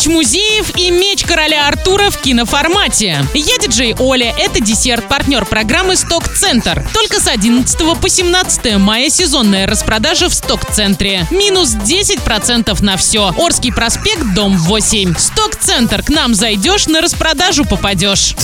Ночь музеев и меч короля Артура в киноформате. Я диджей Оля, это десерт, партнер программы Сток Центр. Только с 11 по 17 мая сезонная распродажа в Сток Центре. Минус 10% на все. Орский проспект, дом 8. Сток Центр. К нам зайдешь, на распродажу попадешь.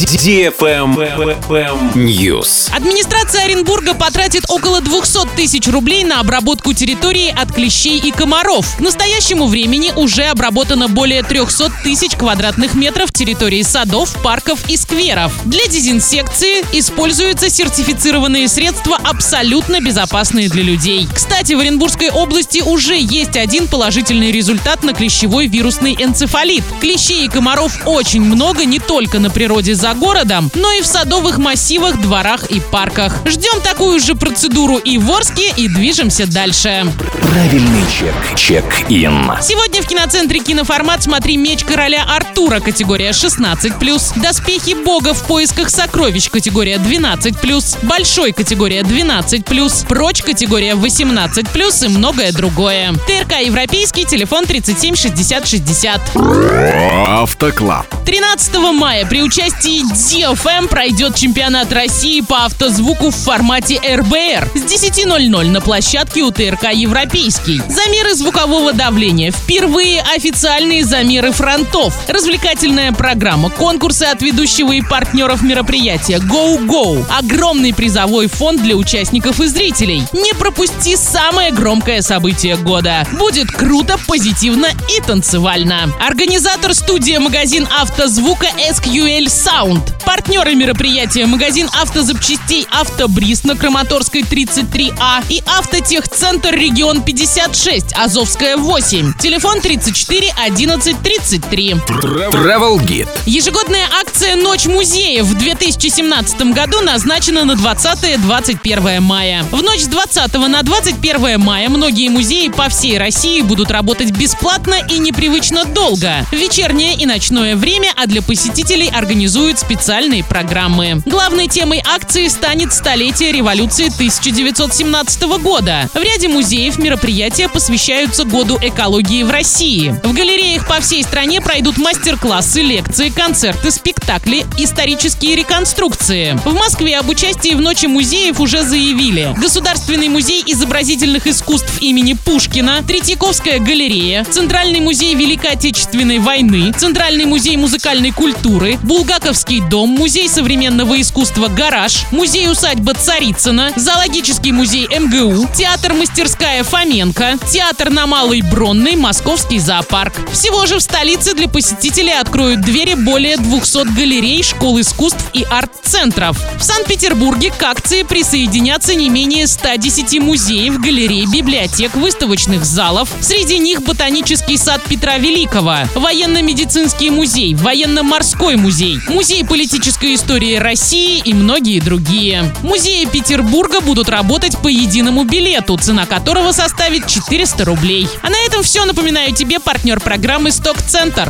News. Администрация Оренбурга потратит около 200 тысяч рублей на обработку территории от клещей и комаров. К настоящему времени уже обработано более 300 тысяч квадратных метров территории садов, парков и скверов. Для дезинсекции используются сертифицированные средства, абсолютно безопасные для людей. Кстати, в Оренбургской области уже есть один положительный результат на клещевой вирусный энцефалит. Клещей и комаров очень много не только на природе за городом, но и в садовых массивах, дворах и парках. Ждем такую же процедуру и в Орске и движемся дальше. Правильный чек. Чек-ин. Сегодня в киноцентре киноформат «Смотри меч короля Артура» категория 16+, «Доспехи бога в поисках сокровищ» категория 12+, «Большой» категория 12+, «Прочь» категория 18+, и многое другое. ТРК «Европейский», телефон 37 60 60. Автоклаб. 13 мая при участии DFM пройдет чемпионат России по автозвуку в формате РБР с 10.00 на площадке у ТРК «Европейский». Замеры звукового давления. Впервые официальные замеры фронтов. Развлекательная программа, конкурсы от ведущего и партнеров мероприятия Go Go. Огромный призовой фонд для участников и зрителей. Не пропусти самое громкое событие года. Будет круто, позитивно и танцевально. Организатор студия магазин автозвука SQL Sound. Партнеры мероприятия магазин автозапчастей Автобриз на Краматорской 33А и Автотехцентр регион 56 Азовская 8. Телефон 34 11 33. Travel Guide. Ежегодная акция «Ночь музеев» в 2017 году назначена на 20-21 мая. В ночь с 20 на 21 мая многие музеи по всей России будут работать бесплатно и непривычно долго. Вечернее и ночное время, а для посетителей организуют специальные программы. Главной темой акции станет столетие революции 1917 года. В ряде музеев мероприятия посвящаются году экологии в России. В галереях по всей стране пройдут мастер-классы, лекции, концерты, спектакли, исторические реконструкции. В Москве об участии в Ночи музеев уже заявили. Государственный музей изобразительных искусств имени Пушкина, Третьяковская галерея, Центральный музей Великой Отечественной войны, Центральный музей музыкальной культуры, Булгаковский дом, Музей современного искусства «Гараж», Музей-усадьба Царицына, Зоологический музей МГУ, Театр-мастерская Фоменко, Театр на Малой Бронной, Московский зоопарк. Всего же в столице для посетителей откроют двери более 200 галерей, школ искусств и арт-центров. В Санкт-Петербурге к акции присоединятся не менее 110 музеев, галерей, библиотек, выставочных залов. Среди них Ботанический сад Петра Великого, Военно-медицинский музей, Военно-морской музей, Музей политической истории России и многие другие. Музеи Петербурга будут работать по единому билету, цена которого составит 400 рублей. А на этом все. Напоминаю тебе партнер программы «Сток Центр».